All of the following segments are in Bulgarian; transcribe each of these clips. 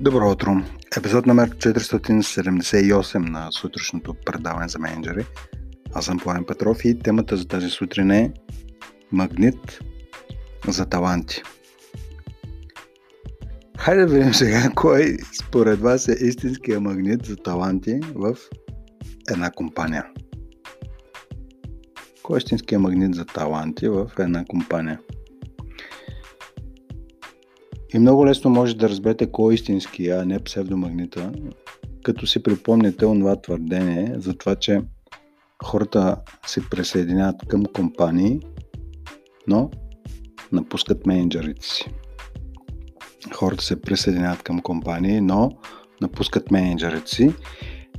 Добро утро! Епизод номер 478 на сутрешното предаване за менеджери. Аз съм Пламен Петров и темата за тази сутрин е Магнит за таланти. Хайде да видим сега кой според вас е истинския магнит за таланти в една компания. Кой е истинския магнит за таланти в една компания? И много лесно може да разберете кой е истински, а не псевдомагнита, като си припомните това твърдение за това, че хората се присъединяват към компании, но напускат менеджерите си. Хората се присъединяват към компании, но напускат менеджерите си.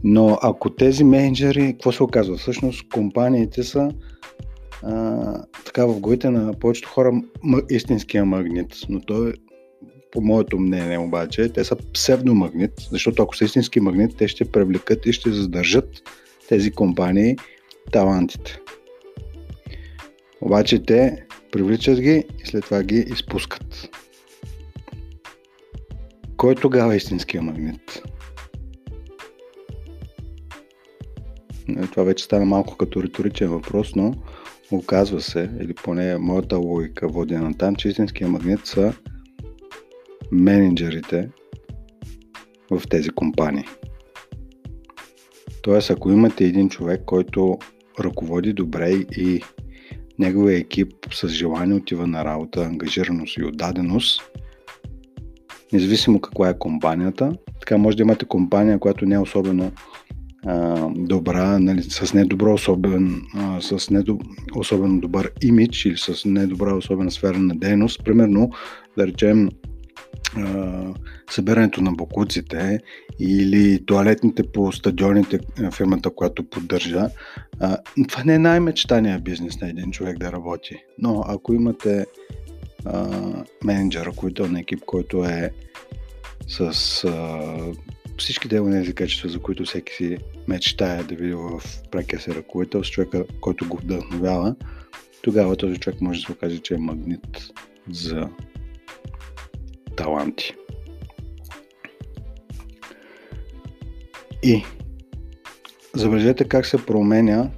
Но ако тези менеджери, какво се оказва? Всъщност компаниите са а, така в главите на повечето хора истинския магнит, но той по моето мнение обаче, те са псевдомагнит, защото ако са истински магнит, те ще привлекат и ще задържат тези компании талантите. Обаче те привличат ги и след това ги изпускат. Кой тогава е истинския магнит? Е, това вече стана малко като риторичен въпрос, но оказва се, или поне моята логика води на там, че истинския магнит са менеджерите в тези компании. Тоест, ако имате един човек, който ръководи добре и неговия екип с желание отива на работа, ангажираност и отдаденост, независимо каква е компанията, така може да имате компания, която не е особено а, добра, нали, с недобро особен, а, с недо, особено добър имидж или с недобра особена сфера на дейност. Примерно, да речем, събирането на бокуците или туалетните по стадионите, фирмата, която поддържа. Това не е най-мечтания бизнес на един човек да работи. Но ако имате менеджер, ръководител на екип, който е с всички тези качества, за които всеки си мечтая да види в прекия си ръководител, с човека, който го вдъхновява, тогава този човек може да се окаже, че е магнит за таланти. И забележете как се променя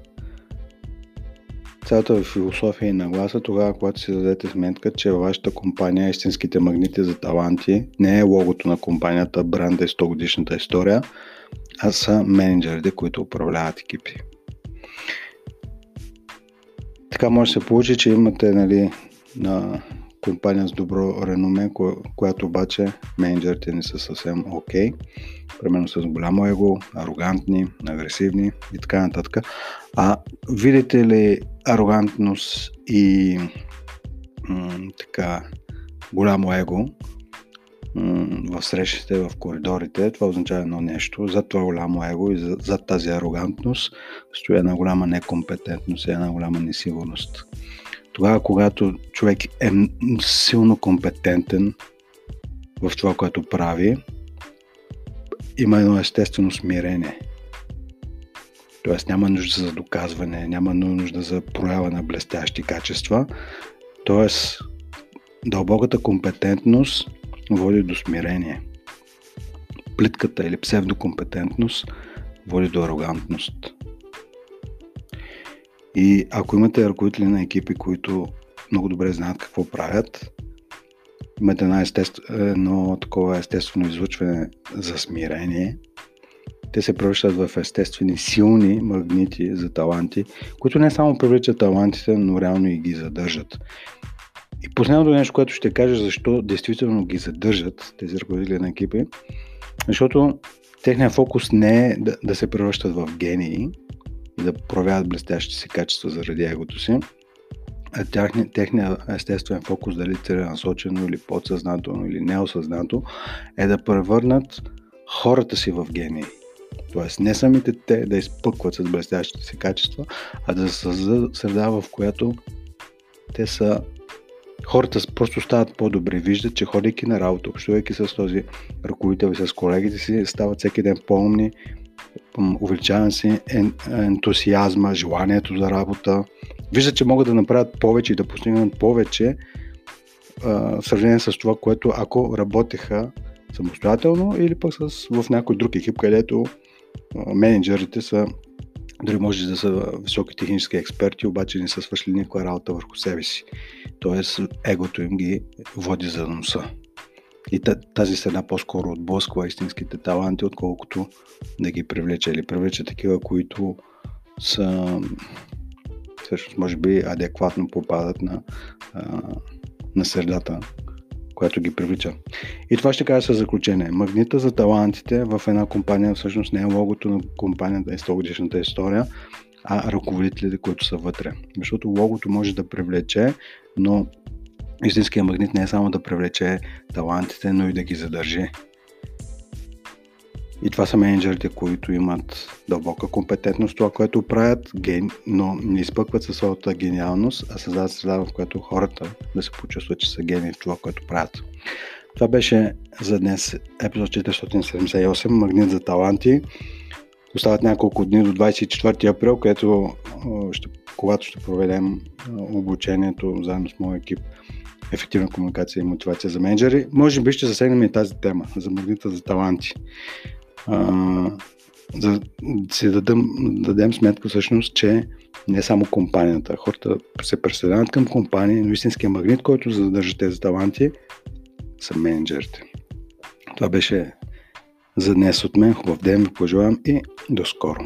цялата ви философия и нагласа тогава, когато си дадете сметка, че вашата компания истинските магнити за таланти не е логото на компанията, бранда и 100 годишната история, а са менеджерите, които управляват екипи. Така може да се получи, че имате нали, на компания с добро реноме, която обаче менеджерите не са съвсем окей. Okay. Примерно с голямо его, арогантни, агресивни и така нататък. А видите ли арогантност и м- така голямо его м- в срещите, в коридорите, това означава едно нещо. Зад това голямо его и зад, зад тази арогантност стои една голяма некомпетентност и една голяма несигурност тогава, когато човек е силно компетентен в това, което прави, има едно естествено смирение. Тоест няма нужда за доказване, няма нужда за проява на блестящи качества. Тоест, дълбоката компетентност води до смирение. Плитката или псевдокомпетентност води до арогантност. И ако имате ръководители на екипи, които много добре знаят какво правят, имате едно, едно такова естествено излучване за смирение, те се превръщат в естествени, силни магнити за таланти, които не само привличат талантите, но реално и ги задържат. И последното нещо, което ще кажа, защо действително ги задържат тези ръководители на екипи, защото техният фокус не е да, да се превръщат в гении, да проявяват блестящите си качества заради егото си. А техния, техния естествен фокус, дали целенасочено или подсъзнателно или неосъзнато, е да превърнат хората си в гении. Тоест не самите те да изпъкват с блестящите си качества, а да създадат среда, в която те са хората просто стават по-добри. Виждат, че ходейки на работа, общувайки с този ръководител и с колегите си, стават всеки ден по-умни, увеличаване си ентусиазма, желанието за работа. Виждат, че могат да направят повече и да постигнат повече в сравнение с това, което ако работеха самостоятелно или пък с, в някой друг екип, където менеджерите са дори може да са високи технически експерти, обаче не са свършили никаква работа върху себе си. Тоест, егото им ги води за носа. И тази среда по-скоро отблъсква истинските таланти, отколкото да ги привлече. Или привлече такива, които са всъщност може би адекватно попадат на, на средата, която ги привлича. И това ще кажа със заключение. Магнита за талантите в една компания всъщност не е логото на компанията и 100 годишната история, а ръководителите, които са вътре. Защото логото може да привлече, но истинския магнит не е само да привлече талантите, но и да ги задържи. И това са менеджерите, които имат дълбока компетентност това, което правят, но не изпъкват със своята гениалност, а създават среда, в която хората да се почувстват, че са гени в това, което правят. Това беше за днес епизод 478 Магнит за таланти. Остават няколко дни до 24 април, където ще, когато ще проведем обучението заедно с моят екип ефективна комуникация и мотивация за менеджери. Може би ще засегнем и тази тема за магнита за таланти да си дадем, дадем сметка всъщност, че не само компанията. Хората се преселяват към компании, но истинския магнит, който задържа тези таланти, са менеджерите. Това беше за днес от мен. Хубав ден ви пожелавам и до скоро.